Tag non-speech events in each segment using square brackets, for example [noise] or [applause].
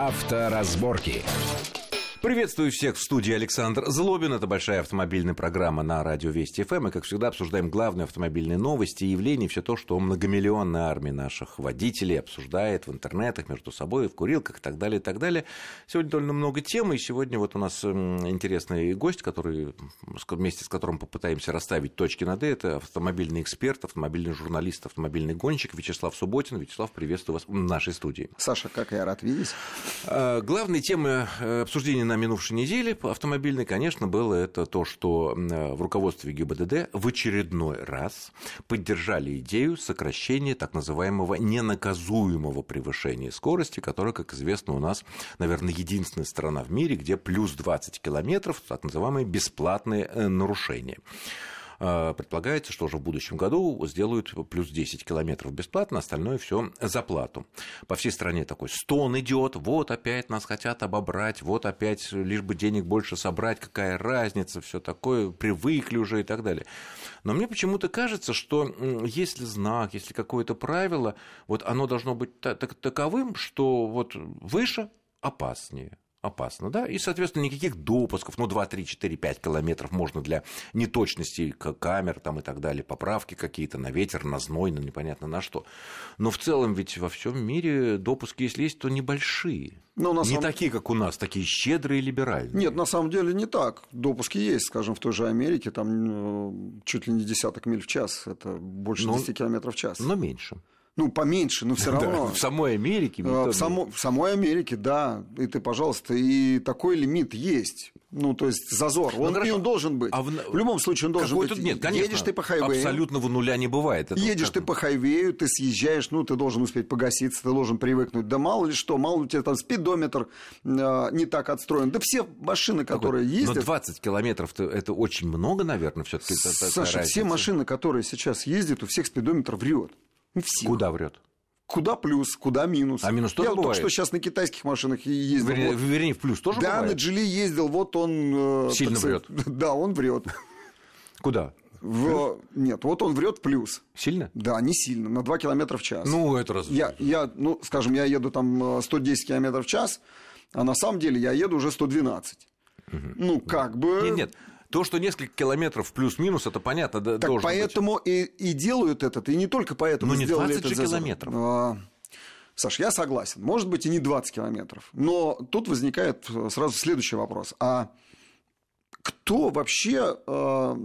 Авторазборки. Приветствую всех в студии Александр Злобин. Это большая автомобильная программа на радио Вести ФМ. И, как всегда, обсуждаем главные автомобильные новости и явления, все то, что многомиллионная армия наших водителей обсуждает в интернетах, между собой, в курилках и так далее, и так далее. Сегодня довольно много тем, и сегодня вот у нас интересный гость, который, вместе с которым попытаемся расставить точки над «и». Это автомобильный эксперт, автомобильный журналист, автомобильный гонщик Вячеслав Субботин. Вячеслав, приветствую вас в нашей студии. Саша, как я рад видеть. А, главной темой э, обсуждения на минувшей неделе автомобильной, конечно, было это то, что в руководстве ГИБДД в очередной раз поддержали идею сокращения так называемого ненаказуемого превышения скорости, которое, как известно, у нас, наверное, единственная страна в мире, где плюс 20 километров, так называемые бесплатные э, нарушения. А, предполагается, что уже в будущем году сделают плюс 10 километров бесплатно, остальное все за плату. По всей стране такой стон идет, вот опять нас хотят обобрать, вот опять лишь бы денег больше собрать, какая разница, все такое, привыкли уже и так далее. Но мне почему-то кажется, что если знак, если какое-то правило, вот оно должно быть таковым, что вот выше опаснее, опасно, да, и, соответственно, никаких допусков, ну, 2, 3, 4, 5 километров можно для неточности камер там и так далее, поправки какие-то на ветер, на зной, на непонятно на что. Но в целом ведь во всем мире допуски, если есть, то небольшие. Но на не самом... такие, как у нас, такие щедрые и либеральные. Нет, на самом деле не так. Допуски есть, скажем, в той же Америке, там э, чуть ли не десяток миль в час, это больше но... 10 километров в час. Но меньше ну, поменьше, но все [laughs] равно. Да, в самой Америке. Э, в, само, в самой Америке, да. И ты, пожалуйста, и такой лимит есть. Ну, то есть зазор. Ну, он, ну, и он должен быть. А в... в любом случае он должен быть. Тут нет, конечно. Едешь ты по хайвею. Абсолютного нуля не бывает. Это едешь ты по хайвею, ты съезжаешь, ну, ты должен успеть погаситься, ты должен привыкнуть. Да мало ли что, мало у тебя там спидометр э, не так отстроен. Да все машины, которые Какой? ездят... Но 20 километров это очень много, наверное, все таки Саша, все машины, которые сейчас ездят, у всех спидометр врет. Все. Куда врет? Куда плюс, куда минус. А минус тоже Я бывает? только что сейчас на китайских машинах ездил. Вернее, вот. вернее в плюс тоже да, бывает? на Джили ездил, вот он... Э, Сильно врет. [laughs] Да, он врет. Куда? В... Нет, вот он врет плюс. Сильно? Да, не сильно, на 2 километра в час. Ну, это разве? Я, я, ну, скажем, я еду там 110 э, километров в час, а на самом деле я еду уже 112. Угу. Ну, как бы... Нет, нет, то, что несколько километров плюс-минус, это понятно, да, так поэтому быть. И, и делают этот, и не только поэтому Но не сделали 20 этот же километров. А, Саш, я согласен, может быть и не 20 километров, но тут возникает сразу следующий вопрос. А кто вообще, э,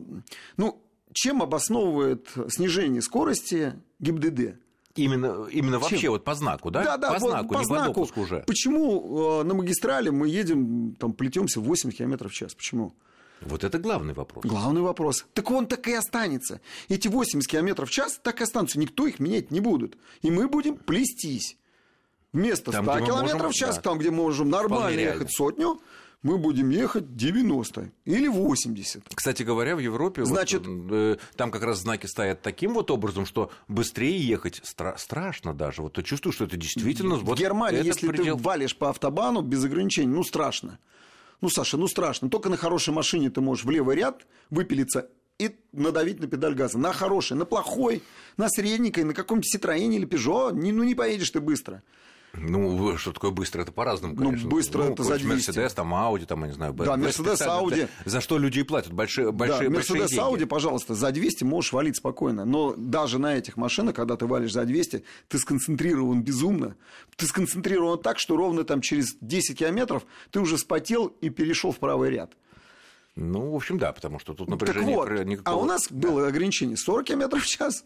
ну, чем обосновывает снижение скорости ГИБДД? Именно, именно вообще вот по знаку, да? Да, да, по знаку, по не знаку. по допуску уже. Почему э, на магистрали мы едем, там, плетемся 80 км в час? Почему? Вот это главный вопрос. Главный вопрос. Так он так и останется. Эти 80 км в час так и останутся. Никто их менять не будет. И мы будем плестись. Вместо там, 100 километров можем, в час, да. там, где мы можем нормально ехать сотню, мы будем ехать 90 или 80. Кстати говоря, в Европе Значит, вот, э, там как раз знаки стоят таким вот образом, что быстрее ехать стра- страшно даже. Вот ты чувствуешь, что это действительно... В вот Германии, если предел... ты валишь по автобану без ограничений, ну страшно. Ну, Саша, ну страшно. Только на хорошей машине ты можешь в левый ряд выпилиться и надавить на педаль газа. На хорошей, на плохой, на средненькой, на каком-нибудь Citroёn или не, ну не поедешь ты быстро. Ну, что такое быстро? Это по-разному, ну, конечно. Ну, быстро ну, это за 200. Мерседес, там, Ауди, там, я не знаю. Да, Мерседес, Ауди. За что люди и платят большие, большие, да, Мерседес, Ауди, пожалуйста, за 200 можешь валить спокойно. Но даже на этих машинах, когда ты валишь за 200, ты сконцентрирован безумно. Ты сконцентрирован так, что ровно там через 10 километров ты уже спотел и перешел в правый ряд. Ну, в общем, да, потому что тут напряжение так вот, никакого... А у нас да. было ограничение 40 км в час,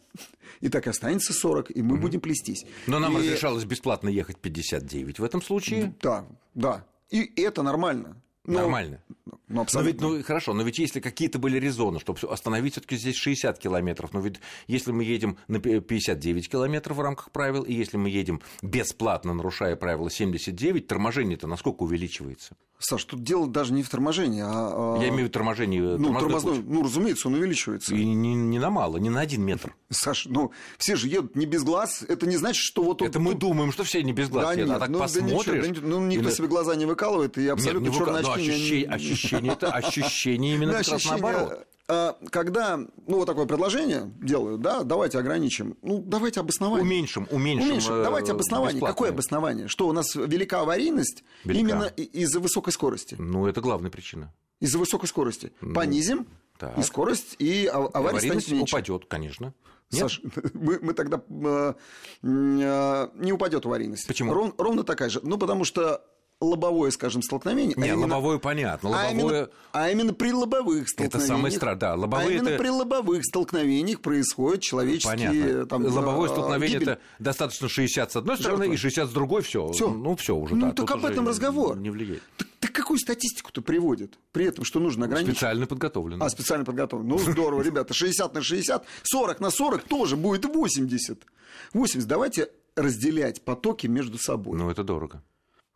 и так останется 40, и мы угу. будем плестись. Но нам и... разрешалось бесплатно ехать 59 в этом случае. Да, да. И это нормально. Но, Нормально. Ну, абсолютно. Но ведь, ну, хорошо, но ведь если какие-то были резоны, чтобы остановить все-таки здесь 60 километров, но ведь если мы едем на 59 километров в рамках правил, и если мы едем бесплатно, нарушая правила 79, торможение-то насколько увеличивается? Саш, тут дело даже не в торможении, а... Я имею в виду торможение. Ну, тормозной, ну, разумеется, он увеличивается. И не, не на мало, не на один метр. Саш, ну, все же едут не без глаз, это не значит, что вот... Это мы думаем, что все не без глаз да, едут, нет, а так ну, посмотришь... Да ничего, да, ну, никто и... себе глаза не выкалывает, и абсолютно черные очки... Ощущение, ощущение, это ощущение именно как раз наоборот. А, когда, ну, вот такое предложение делают, да, давайте ограничим, ну, давайте обоснование. Уменьшим, уменьшим. уменьшим. Э, давайте обоснование. Какое обоснование? Что у нас велика аварийность велика. именно из-за высокой скорости? Ну, это главная причина. Из-за высокой скорости. Ну, Понизим, так. и скорость, и аварийность, аварийность станет меньше. упадет, конечно. Нет? Саш, [laughs] мы, мы тогда э, э, не упадет аварийность. Почему? Ров, ровно такая же. Ну, потому что лобовое, скажем, столкновение. Не, а именно, лобовое понятно. Лобовое... А, именно, а именно при лобовых столкновениях. Это самое страшное, да. Лобовые а именно это... при лобовых столкновениях происходят человеческие... Понятно. Там, лобовое столкновение гибель. это достаточно 60 с одной стороны Жертва. и 60 с другой, все. все. Ну, все уже, ну, да. только об этом разговор. Не влияет. Так, так какую статистику-то приводит? При этом, что нужно ограничить? Специально подготовлено. А, специально подготовлено. Ну, здорово, ребята. 60 на 60, 40 на 40 тоже будет 80. 80. Давайте разделять потоки между собой. Ну, это дорого.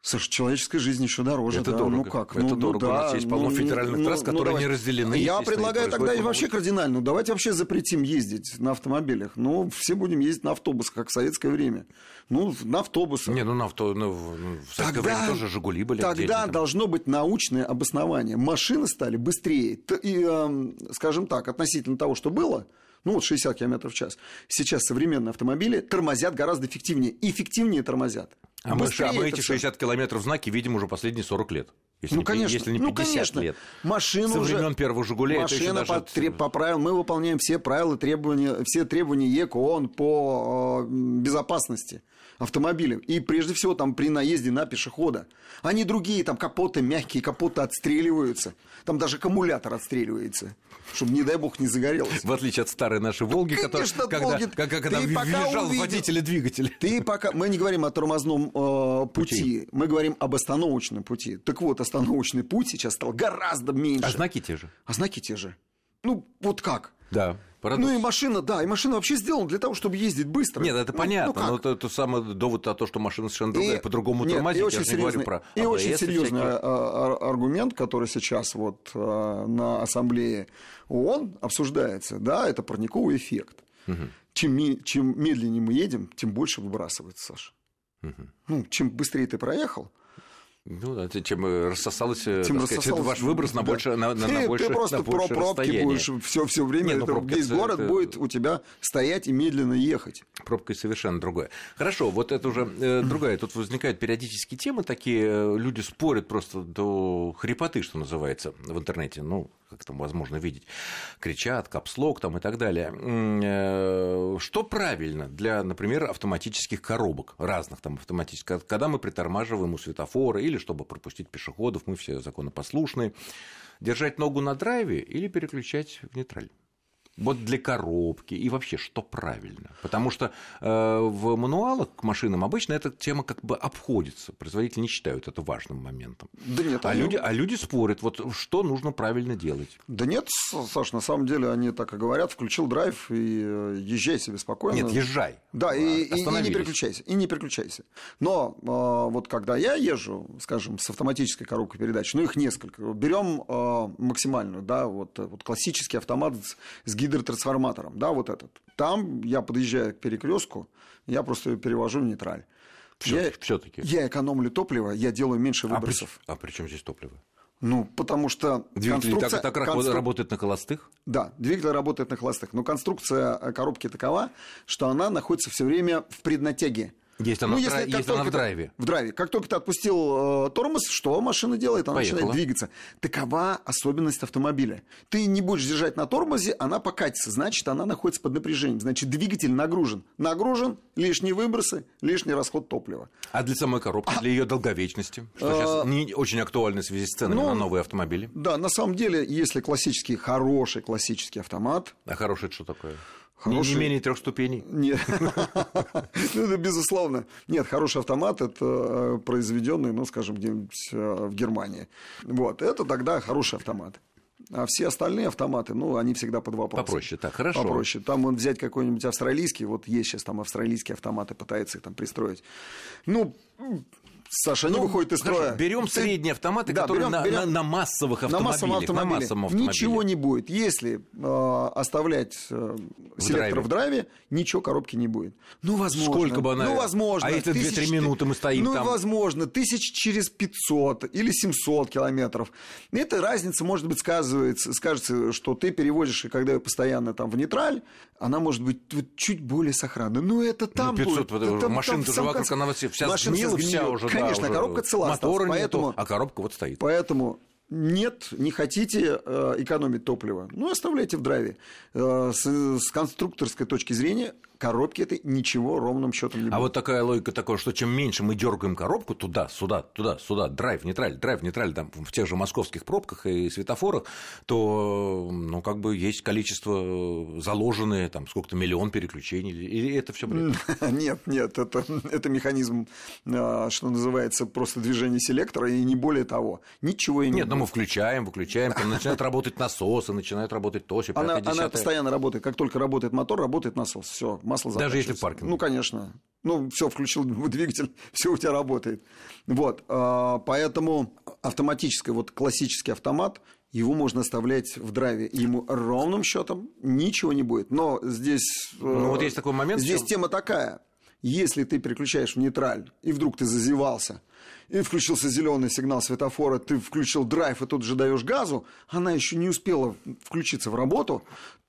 Слушай, человеческая жизнь еще дороже. Это да? дорого. Ну как? Это ну, дорого. Ну, да. У нас есть полно ну, федеральных ну, трасс, ну, которые ну, не разделены. Я предлагаю тогда вообще кардинально. Давайте вообще запретим ездить на автомобилях. Ну, все будем ездить на автобусах, как в советское время. Ну, на автобусах. Не, ну на авто, ну, в советское тогда, время тоже Жигули были. Тогда отдельно, должно быть научное обоснование. Машины стали быстрее. И, э, скажем так, относительно того, что было, ну вот 60 км в час. Сейчас современные автомобили тормозят гораздо эффективнее. Эффективнее тормозят. А мы, а мы эти 60 километров знаки видим уже последние 40 лет. Если ну, не, конечно, если не 50 ну, конечно. лет. Машина Со уже, времен первых «Жигулей» машина это по, даже... по правилам, мы выполняем все правила, требования, все требования ЕКОН по э, безопасности автомобиля. И прежде всего там при наезде на пешехода. Они другие, там капоты мягкие, капоты отстреливаются. Там даже аккумулятор отстреливается, чтобы, не дай бог, не загорелось. В отличие от старой нашей «Волги», которая, когда, Волги, когда, когда водитель и двигатель. Ты пока... Мы не говорим о тормозном э, пути, пути, мы говорим об остановочном пути. Так вот, остановочный путь сейчас стал гораздо меньше. А знаки те же? А знаки те же. Ну, вот как? Да. Парадокс. Ну и машина, да, и машина вообще сделана для того, чтобы ездить быстро. Нет, это ну, понятно, ну но это, это самый довод о том, что машина совершенно другая, по-другому тормозит, я очень серьезный, про И очень серьезный всякие... А, а, аргумент, который сейчас вот а, на ассамблее ООН обсуждается, да, это парниковый эффект. Угу. Чем, чем медленнее мы едем, тем больше выбрасывается, Саша. Угу. Ну, чем быстрее ты проехал, ну, это чем рассосалось, э, чем сказать, рассосалось, ваш выброс на да. больше на, на, на больше Ты просто на про пробки будешь все, все время, Нет, ну, это, весь это, город это... будет у тебя стоять и медленно ехать. Пробка совершенно другое. Хорошо, вот это уже э, другая. Тут возникают периодически темы такие, э, люди спорят просто до хрипоты, что называется, в интернете. Ну, как там возможно видеть, кричат, капслог там и так далее. Э, что правильно для, например, автоматических коробок, разных там автоматических, когда мы притормаживаем у светофора или чтобы пропустить пешеходов, мы все законопослушные, держать ногу на драйве или переключать в нейтраль? Вот для коробки и вообще, что правильно. Потому что э, в мануалах к машинам обычно эта тема как бы обходится. Производители не считают это важным моментом. Да нет, а, они... люди, а люди спорят, вот что нужно правильно делать. Да нет, Саш, на самом деле они так и говорят, включил драйв и э, езжай себе спокойно. Нет, езжай. Да, и, и, и не переключайся. И не переключайся. Но э, вот когда я езжу, скажем, с автоматической коробкой передач, ну их несколько, берем э, максимальную, да, вот, вот классический автомат с гидротрансформатором, да, вот этот. Там я подъезжаю к перекрестку, я просто перевожу в нейтраль. Все-таки. Я, я экономлю топливо, я делаю меньше выбросов. А при, а при чем здесь топливо? Ну, потому что Двигатель конструкция... так, так констру... работает на холостых? Да, двигатель работает на холостых. Но конструкция коробки такова, что она находится все время в преднатяге. Если она, ну, если, если она в драйве. В драйве. Как только ты отпустил э, тормоз, что машина делает? Она Поехала. начинает двигаться. Такова особенность автомобиля. Ты не будешь держать на тормозе, она покатится. Значит, она находится под напряжением. Значит, двигатель нагружен. Нагружен, лишние выбросы, лишний расход топлива. А для самой коробки, а... для ее долговечности? Что а... сейчас не очень актуально в связи с ценами ну, на новые автомобили. Да, на самом деле, если классический, хороший классический автомат... А хороший это что такое? Хороший... Не, не менее трех ступеней? Нет. [laughs] ну, безусловно. Нет, хороший автомат – это э, произведенный, ну, скажем, где-нибудь э, в Германии. Вот, это тогда хороший автомат. А все остальные автоматы, ну, они всегда под вопросом. Попроще, так, хорошо. Попроще. Там он взять какой-нибудь австралийский, вот есть сейчас там австралийские автоматы, пытается их там пристроить. Ну, Саша, они ну, выходят из строя. Берем средние автоматы, да, которые берем, на, берем, на, на массовых автомобилях. На массовом автомобиле. На массовом автомобиле. Ничего не будет. Если э, оставлять э, селектор в драйве, ничего коробки не будет. Ну, возможно. Сколько бы она... Ну, возможно. А если 2-3 минуты мы стоим ну, там? Ну, возможно. Тысяч через 500 или 700 километров. Эта разница, может быть, сказывается, скажется, что ты переводишь, когда постоянно там в нейтраль, она может быть чуть более сохранна. Но это там ну, 500, будет. Это, машина же вокруг, она вся машина сгнила, вся уже. Конечно, да, уже коробка цела мотора поэтому, нету, а коробка вот стоит. Поэтому нет, не хотите э, экономить топливо, ну, оставляйте в драйве. Э, с конструкторской точки зрения коробки этой ничего ровным счетом не а будет. А вот такая логика такая, что чем меньше мы дергаем коробку туда, сюда, туда, сюда, драйв, нейтраль, драйв, нейтраль, там, в тех же московских пробках и светофорах, то, ну, как бы есть количество заложенные, там, сколько-то миллион переключений, или это все бред? [laughs] Нет, нет, это, это механизм, а, что называется, просто движение селектора, и не более того. Ничего и не Нет, но мы включаем, выключаем, там начинают работать насосы, начинают работать то, она, она постоянно работает. Как только работает мотор, работает насос. Все, масло Даже если в паркинге? Ну, конечно. Ну, все, включил [laughs] двигатель, [laughs] все у тебя работает. Вот, а, поэтому автоматическое, вот классический автомат, его можно оставлять в драйве, ему ровным счетом ничего не будет. Но здесь... Ну, вот есть такой момент. Здесь тема такая. Если ты переключаешь в нейтраль, и вдруг ты зазевался, и включился зеленый сигнал светофора, ты включил драйв и тут же даешь газу, она еще не успела включиться в работу,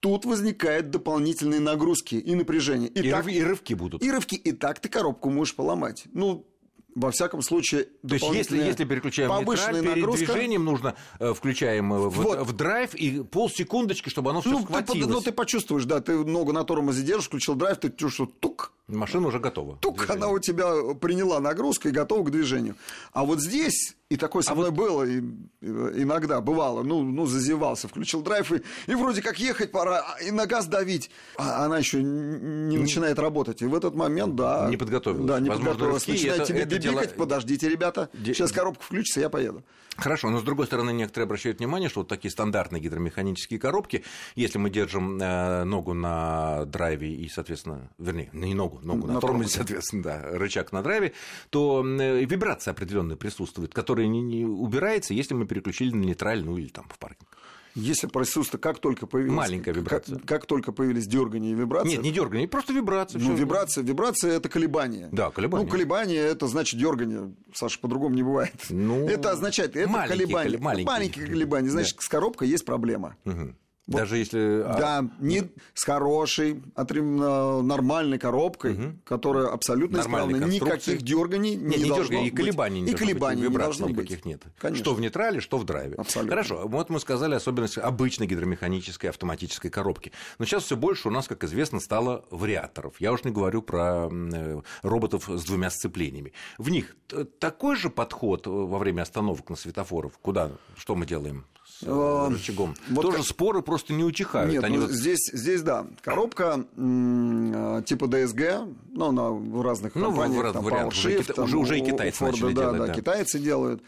тут возникают дополнительные нагрузки и напряжение. И, и, так, и рывки будут. И рывки. И так ты коробку можешь поломать. Ну, во всяком случае, То есть, если, если переключаем нейтраль, перед нагрузка... движением нужно э, включаем э, в, вот. в драйв и полсекундочки, чтобы оно все ну, схватилось. Ты, ну, ты почувствуешь, да, ты ногу на тормозе держишь, включил драйв, ты чувствуешь, что тук. Машина уже готова. Тук, она у тебя приняла нагрузку и готова к движению. А вот здесь и такое со а мной вот... было и, иногда, бывало. Ну, ну, зазевался, включил драйв, и, и вроде как ехать пора, и на газ давить. А она еще не начинает работать. И в этот момент, да... Не подготовилась. Да, не Возможно, подготовилась. Начинает это, тебе это бибикать, дело... подождите, ребята, Де... сейчас коробка включится, я поеду. Хорошо, но с другой стороны, некоторые обращают внимание, что вот такие стандартные гидромеханические коробки, если мы держим э, ногу на драйве и, соответственно, вернее, не ногу, ногу на, на тормозе, соответственно, да, рычаг на драйве, то э, вибрация определенная присутствует, которая не, не убирается, если мы переключили на нейтральную или там в паркинг. Если присутствует, как только появилась... Маленькая вибрация. Как, как только появились дергания и вибрации... Нет, не дергания, просто вибрация. Ну, вибрация, вибрация – это колебание. Да, колебание. Ну, колебание – это значит дергание. Саша, по-другому не бывает. Ну, это означает, это маленькие, колебание. Маленькие, маленькие колебания. Значит, да. с коробкой есть проблема. Угу. Даже если... А, да, не с хорошей, а нормальной коробкой, угу. которая абсолютно исправна. Никаких дерганий не, не должно быть. И колебаний не и колебаний быть, не должно никаких быть. нет. Конечно. Что в нейтрале, что в драйве. Абсолютно. Хорошо, вот мы сказали особенность обычной гидромеханической автоматической коробки. Но сейчас все больше у нас, как известно, стало вариаторов. Я уж не говорю про э, роботов с двумя сцеплениями. В них такой же подход во время остановок на светофорах. Куда? Что мы делаем? Э, рычагом. Вот Тоже как... споры просто не утихают. Нет, Они ну, вот... здесь, здесь да. Коробка м- типа DSG, ну, на, в разных ну, компаниях, в, там, вариантах. PowerShift, уже, там, уже, уже и китайцы Ford, начали да, делать. Да, да, китайцы делают.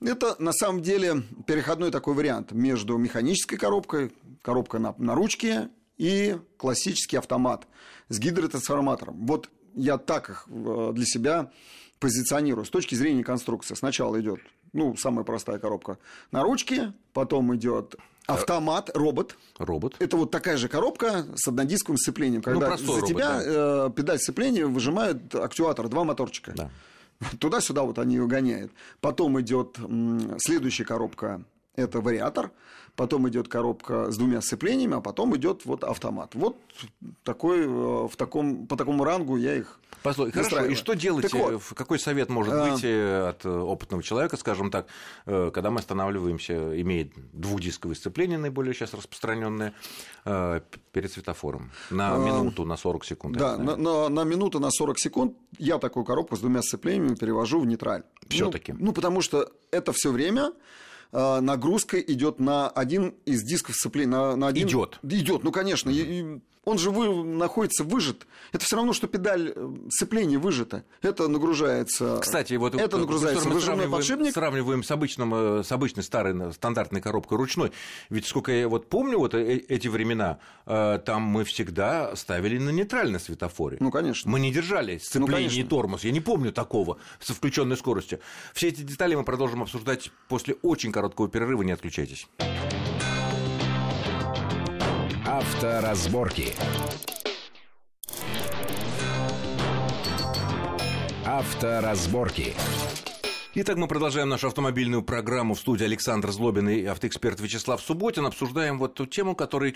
Это на самом деле переходной такой вариант между механической коробкой, коробкой на, на ручке и классический автомат с гидротрансформатором. Вот я так их э, для себя позиционирую с точки зрения конструкции. Сначала идет ну, самая простая коробка на ручке, потом идет автомат, робот. Робот. Это вот такая же коробка с однодисковым сцеплением, когда ну, за робот, тебя да. э, педаль сцепления выжимает актуатор, два моторчика. Да. [laughs] Туда-сюда вот они ее гоняют. Потом идет следующая коробка, это вариатор потом идет коробка с двумя сцеплениями, а потом идет вот автомат. Вот такой, э, в таком, по такому рангу я их Послушай, хорошо, и что делать? Вот, какой совет может а... быть э, от опытного человека, скажем так, э, когда мы останавливаемся, имеет двухдисковое сцепление, наиболее сейчас распространенное, перед светофором на а, минуту, на 40 секунд? Да, на, на, на минуту, на 40 секунд я такую коробку с двумя сцеплениями перевожу в нейтраль. Все-таки. Ну, ну, потому что это все время Э, нагрузка идет на один из дисков сцепления. На, на один... Идет. Идет, ну конечно. И, Он же вы, находится выжат. Это все равно, что педаль э, сцепления выжата. Это нагружается. Кстати, вот это нагружается мы сравниваем, подшипник. Сравниваем с, обычным, э, с обычной старой стандартной коробкой ручной. Ведь сколько я вот помню вот э, эти времена, там мы всегда ставили на нейтральной светофоре. Ну, конечно. Мы не держали сцепление ну, и тормоз. Я не помню такого со включенной скоростью. Все эти детали мы продолжим обсуждать после очень короткого перерыва. Не отключайтесь. Авторазборки. Авторазборки. Итак, мы продолжаем нашу автомобильную программу в студии Александр Злобин и автоэксперт Вячеслав Субботин. Обсуждаем вот ту тему, которая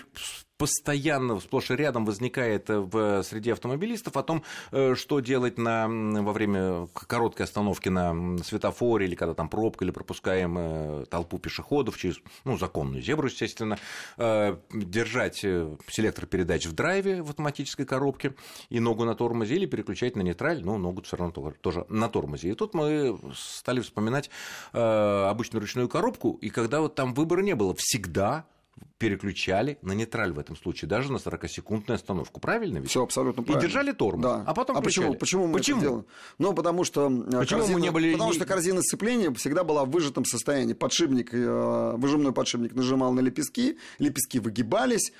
постоянно сплошь и рядом возникает э, в среде автомобилистов о том, э, что делать на, во время короткой остановки на светофоре или когда там пробка или пропускаем э, толпу пешеходов через ну, законную зебру, естественно, держать селектор передач в драйве в автоматической коробке и ногу на тормозе или переключать на нейтраль, но ногу все равно тоже на тормозе. И тут мы стали вспоминать обычную ручную коробку, и когда вот там выбора не было, всегда переключали на нейтраль в этом случае, даже на 40-секундную остановку. Правильно ведь? Все абсолютно правильно. И держали тормоз, да. а потом А почему, почему мы почему? это делаем? Ну, потому что, э, почему корзина, мы не были... потому что корзина сцепления всегда была в выжатом состоянии. Подшипник, э, выжимной подшипник нажимал на лепестки, лепестки выгибались,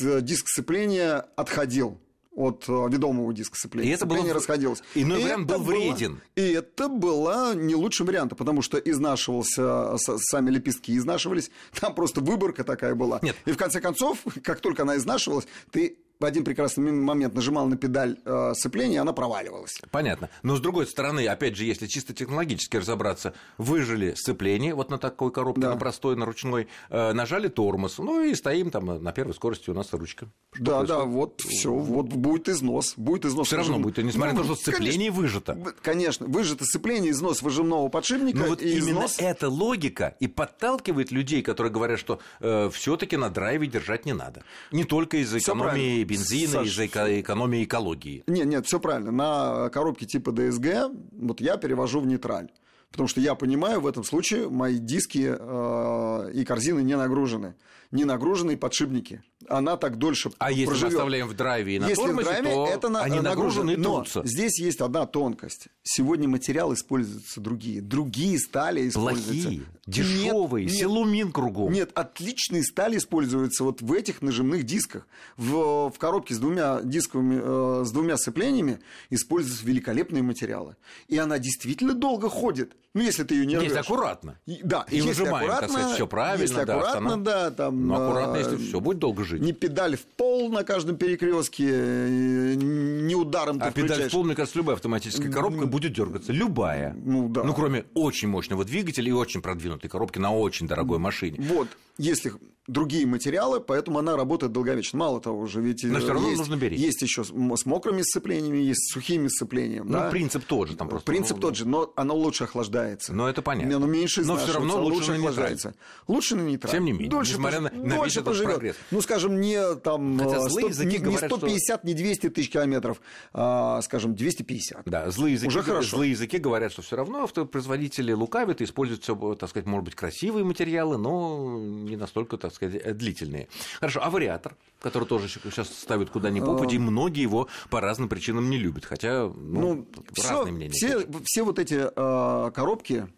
диск сцепления отходил от э, ведомого диска сцепления. И это было... не расходилось. Иной и вариант был вреден. Было... И это было не лучшим вариантом, потому что изнашивался, сами лепестки изнашивались, там просто выборка такая была. Нет. И в конце концов, как только она изнашивалась, ты в один прекрасный момент нажимал на педаль э, сцепления, она проваливалась. Понятно. Но с другой стороны, опять же, если чисто технологически разобраться, выжили сцепление вот на такой коробке, да. на простой, на ручной, э, нажали тормоз, ну и стоим там на первой скорости у нас ручка. Что да, происходит? да, вот все, вот будет износ, будет износ. Все равно будет, несмотря ну, на то, что сцепление конечно, выжато. Конечно, выжато сцепление, износ выжимного подшипника. Но вот и именно износ... эта логика и подталкивает людей, которые говорят, что э, все-таки на драйве держать не надо. Не только из-за экономии бензина, из-за экономии экологии. Нет, нет, все правильно. На коробке типа DSG вот я перевожу в нейтраль. Потому что я понимаю, в этом случае мои диски э, и корзины не нагружены. Не нагружены подшипники. Она так дольше А проживет. если мы оставляем в драйве и на если тормозе, в драйве, то это они нагружены и Но здесь есть одна тонкость. Сегодня материалы используются другие. Другие стали используются. Плохие, дешевые, нет, силумин нет, кругом. Нет, отличные стали используются вот в этих нажимных дисках. В, в коробке с двумя дисковыми, э, с двумя сцеплениями используются великолепные материалы. И она действительно долго ходит. Ну, если ты ее не Если аккуратно. И, да, и выжимаем, аккуратно, так сказать, все правильно. Если да, аккуратно, да, там. Но аккуратно, если все будет долго жить. Не педаль в пол на каждом перекрестке, э, не ударом А включаешь. педаль в пол, мне кажется, любая автоматическая коробка будет дергаться. Любая. Ну, да. Ну, кроме очень мощного двигателя и очень продвинутой коробки на очень дорогой машине. Вот если другие материалы, поэтому она работает долговечно. Мало того, уже ведь Но все равно есть, нужно беречь. есть еще с мокрыми сцеплениями, есть с сухими сцеплениями. Ну, да? принцип тот же там просто. Принцип ну, тот же, но оно лучше охлаждается. Но это понятно. Оно меньше Но все равно лучше, лучше на охлаждается. Лучше на нейтраль. Тем не менее, дольше несмотря на, на дольше весь этот прогресс. Ну, скажем, не там Хотя 100, не, говорят, 150, что... не 200 тысяч километров, а, скажем, 250. Да, злые языки, Уже хорошо. злые языки говорят, что все равно автопроизводители лукавят и используют все, так сказать, может быть, красивые материалы, но не настолько, так сказать, длительные длинные. Хорошо, а вариатор, который тоже сейчас ставят куда ни попади, многие его по разным причинам не любят, хотя ну, ну, разные все, мнения. Все, все вот эти э, коробки,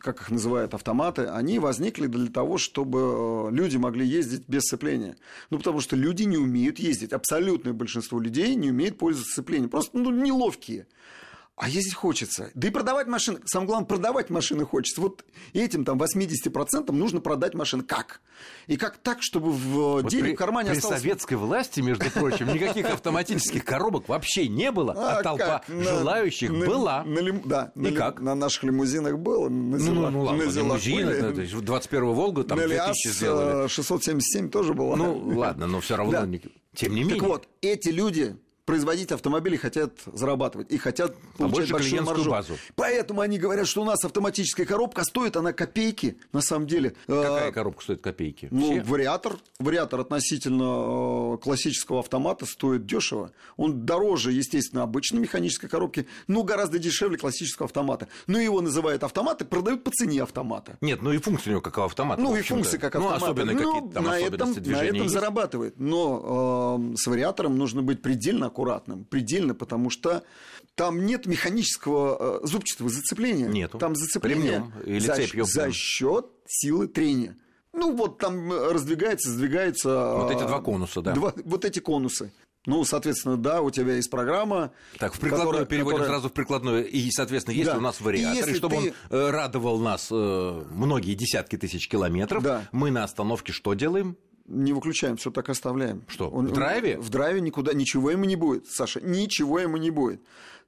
как их называют, автоматы, они возникли для того, чтобы э, люди могли ездить без сцепления. Ну, потому что люди не умеют ездить. Абсолютное большинство людей не умеет пользоваться сцеплением. Просто ну, неловкие. А ездить хочется. Да и продавать машины. Самое главное, продавать машины хочется. Вот этим там 80% нужно продать машины. Как? И как так, чтобы в вот денег при, в кармане при осталось... советской власти, между прочим, никаких автоматических коробок вообще не было, а, а толпа желающих была. Да. И как? На наших лимузинах было. Ну, ну, ну ладно, лимузин, 21 Волга, там 2000 сделали. 677 тоже было. Ну, ладно, но все равно... Тем не менее. Так вот, эти люди производители автомобилей хотят зарабатывать и хотят получать большую маржу. Базу. Поэтому они говорят, что у нас автоматическая коробка стоит она копейки, на самом деле. Какая а, коробка стоит копейки? Ну, Все? вариатор, вариатор относительно э, классического автомата стоит дешево. Он дороже, естественно, обычной механической коробки, но гораздо дешевле классического автомата. Но его называют автомат и продают по цене автомата. Нет, ну и функции у него как автомата. Ну и функции как автомата. Ну, особенно ну, какие-то там на этом, на этом есть? зарабатывает. Но э, с вариатором нужно быть предельно аккуратным, предельно, потому что там нет механического э, зубчатого зацепления. Нету. Там зацепление или за, цепью. за счет силы трения. Ну, вот там раздвигается, сдвигается... Вот эти два конуса, да. Два, вот эти конусы. Ну, соответственно, да, у тебя есть программа. Так, в прикладную которая, переводим которая... сразу в прикладную. И, соответственно, есть да. у нас вариатор. И, чтобы ты... он э, радовал нас э, многие десятки тысяч километров, да. мы на остановке что делаем? Не выключаем, все так оставляем. Что, он, в драйве? Он, в драйве никуда, ничего ему не будет, Саша, ничего ему не будет.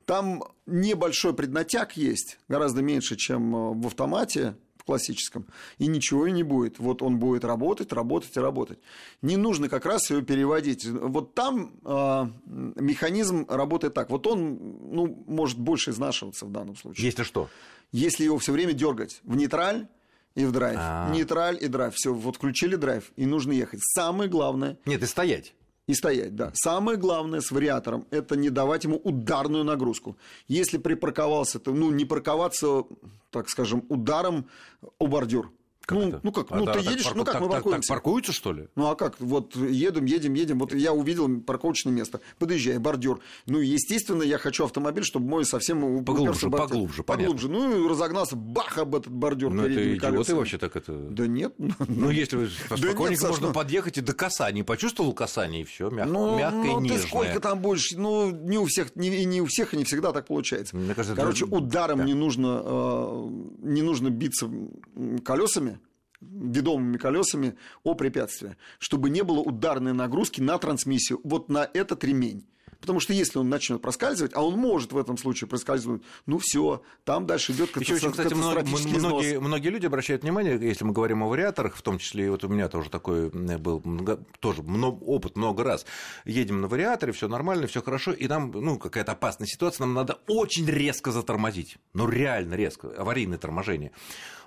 Там небольшой преднатяг есть, гораздо меньше, чем э, в автомате, в классическом, и ничего и не будет. Вот он будет работать, работать и работать. Не нужно как раз его переводить. Вот там э, механизм работает так. Вот он ну, может больше изнашиваться в данном случае. Если что? Если его все время дергать в нейтраль, и в драйв. А-а-а. Нейтраль и драйв. Все, вот включили драйв, и нужно ехать. Самое главное... Нет, и стоять. И стоять, да. Самое главное с вариатором – это не давать ему ударную нагрузку. Если припарковался, то ну, не парковаться, так скажем, ударом о бордюр. Как ну, это? ну как, а, ну да, ты едешь, парку... ну как так, мы паркуемся? Так, паркуются, что ли? Ну а как, вот едем, едем, едем, вот я увидел парковочное место, подъезжай, бордюр. Ну, естественно, я хочу автомобиль, чтобы мой совсем поглубже, поглубже, поглубже. Ну, и разогнался, бах, об этот бордюр Ну, это идиоты вообще так это... Да нет. [laughs] Ну, если спокойненько можно подъехать и до касания, почувствовал касание, и все, мягко, ну, мягко и нежное. ты сколько там будешь, ну, не у всех, не, не у всех и не всегда так получается. Мне кажется, Короче, ударом не нужно, э, не нужно биться колесами, ведомыми колесами о препятствие, чтобы не было ударной нагрузки на трансмиссию, вот на этот ремень. Потому что если он начнет проскальзывать, а он может в этом случае проскальзывать, ну все, там дальше идет Еще очень, кстати, многие, многие, многие люди обращают внимание, если мы говорим о вариаторах, в том числе, вот у меня тоже такой был много, тоже много, опыт много раз. Едем на вариаторе, все нормально, все хорошо, и нам, ну, какая-то опасная ситуация, нам надо очень резко затормозить. Ну, реально резко, аварийное торможение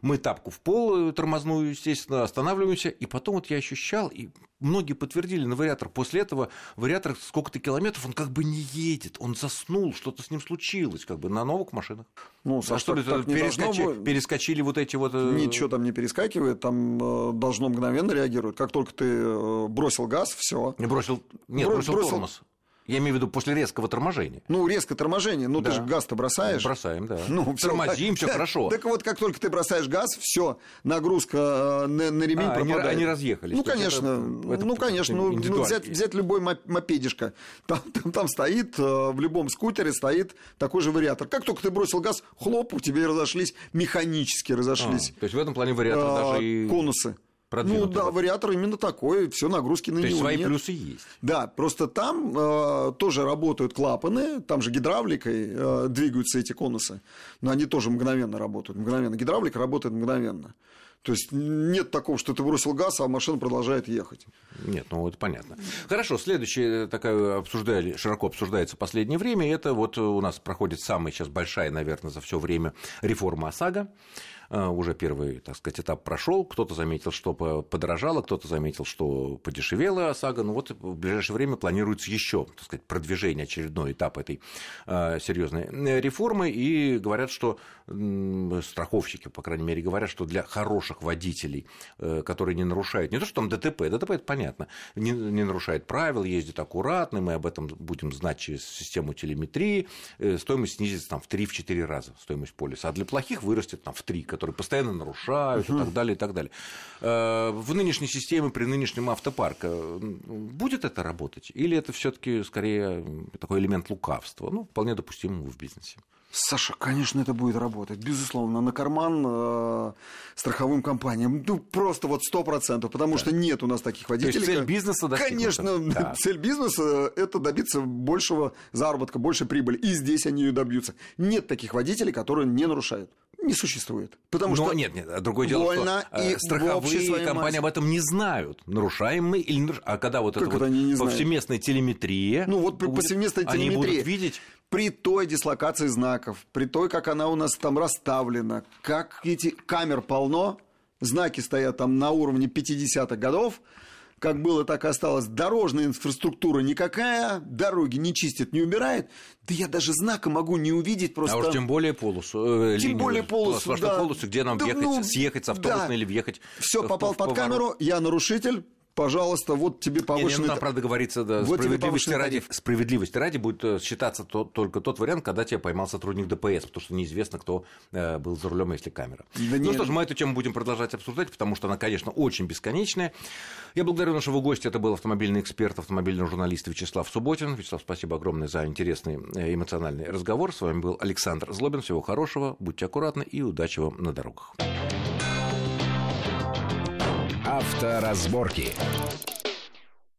мы тапку в пол тормозную, естественно, останавливаемся, и потом вот я ощущал, и многие подтвердили на вариатор, после этого вариатор сколько-то километров, он как бы не едет, он заснул, что-то с ним случилось, как бы на новых машинах. Ну, а что ли, перескочи, перескочили вот эти вот... Э, Ничего там не перескакивает, там э, должно мгновенно реагировать. Как только ты э, бросил газ, все. Не бросил, нет, бросил, бросил тормоз. Я имею в виду после резкого торможения. Ну, резкое торможение, ну да. ты же газ-то бросаешь. Бросаем, да. Ну, Тормозим, все хорошо. Так вот, как только ты бросаешь газ, все, нагрузка э, на, на ремень а, пропадает. Они, они разъехались. Ну, конечно, это, это ну, конечно, ну, ну, взять, взять любой мопедишка. Там, там, там стоит, э, в любом скутере стоит такой же вариатор. Как только ты бросил газ, хлоп, у тебя разошлись, механически разошлись. А, то есть в этом плане вариатор а, даже и... Конусы. Ну да, вариатор именно такой, все нагрузки на То него. Есть свои нет. плюсы есть. Да, просто там э, тоже работают клапаны, там же гидравликой э, двигаются эти конусы, но они тоже мгновенно работают, мгновенно. Гидравлика работает мгновенно. То есть нет такого, что ты бросил газ, а машина продолжает ехать. Нет, ну это понятно. Хорошо, следующее такая обсуждали, широко обсуждается в последнее время, это вот у нас проходит самая сейчас большая, наверное, за все время реформа ОСАГО. А, уже первый, так сказать, этап прошел. Кто-то заметил, что подорожало, кто-то заметил, что подешевела ОСАГО. Ну вот в ближайшее время планируется еще, так сказать, продвижение, очередной этап этой а, серьезной э, реформы. И говорят, что страховщики, по крайней мере, говорят, что для хороших водителей, э, которые не нарушают, не то, что там ДТП, ДТП это понятно, не, не нарушает правил, ездит аккуратно, мы об этом будем знать через систему телеметрии, э, стоимость снизится там в 3-4 раза, стоимость полиса, а для плохих вырастет там в 3, которые постоянно нарушают угу. и так далее, и так далее. Э, в нынешней системе, при нынешнем автопарке будет это работать? Или это все таки скорее такой элемент лукавства, ну, вполне допустимого в бизнесе? Саша, конечно, это будет работать, безусловно, на карман э, страховым компаниям. Ну, просто вот сто процентов, потому да. что нет у нас таких водителей. То есть цель бизнеса Конечно, да. [laughs] цель бизнеса – это добиться большего заработка, большей прибыли. И здесь они ее добьются. Нет таких водителей, которые не нарушают. Не существует. Потому Но, что нет, нет, другое дело, что и страховые компании массе. об этом не знают, нарушаем мы или не А когда вот как это, вот не повсеместная знают? телеметрия... Ну вот будет, повсеместная телеметрия... Они будут видеть... При той дислокации знаков, при той, как она у нас там расставлена, как эти камер полно, знаки стоят там на уровне 50-х годов, как было, так и осталось. Дорожная инфраструктура никакая, дороги не чистят, не убирает. Да я даже знака могу не увидеть просто. А уж тем более полосу. Э, тем линию, более полосу, да. полосу, где нам да, въехать, ну, съехать с автобусной да. или въехать. Все, попал под камеру, я нарушитель, пожалуйста, вот тебе повышенный... Не, не, ну, правда, говорится, да, вот справедливости, ради, справедливости ради будет э, считаться то, только тот вариант, когда тебя поймал сотрудник ДПС, потому что неизвестно, кто э, был за рулем, если камера. Да ну нет. что ж, мы эту тему будем продолжать обсуждать, потому что она, конечно, очень бесконечная. Я благодарю нашего гостя, это был автомобильный эксперт, автомобильный журналист Вячеслав Субботин. Вячеслав, спасибо огромное за интересный э, эмоциональный разговор. С вами был Александр Злобин. Всего хорошего, будьте аккуратны и удачи вам на дорогах. Авторазборки.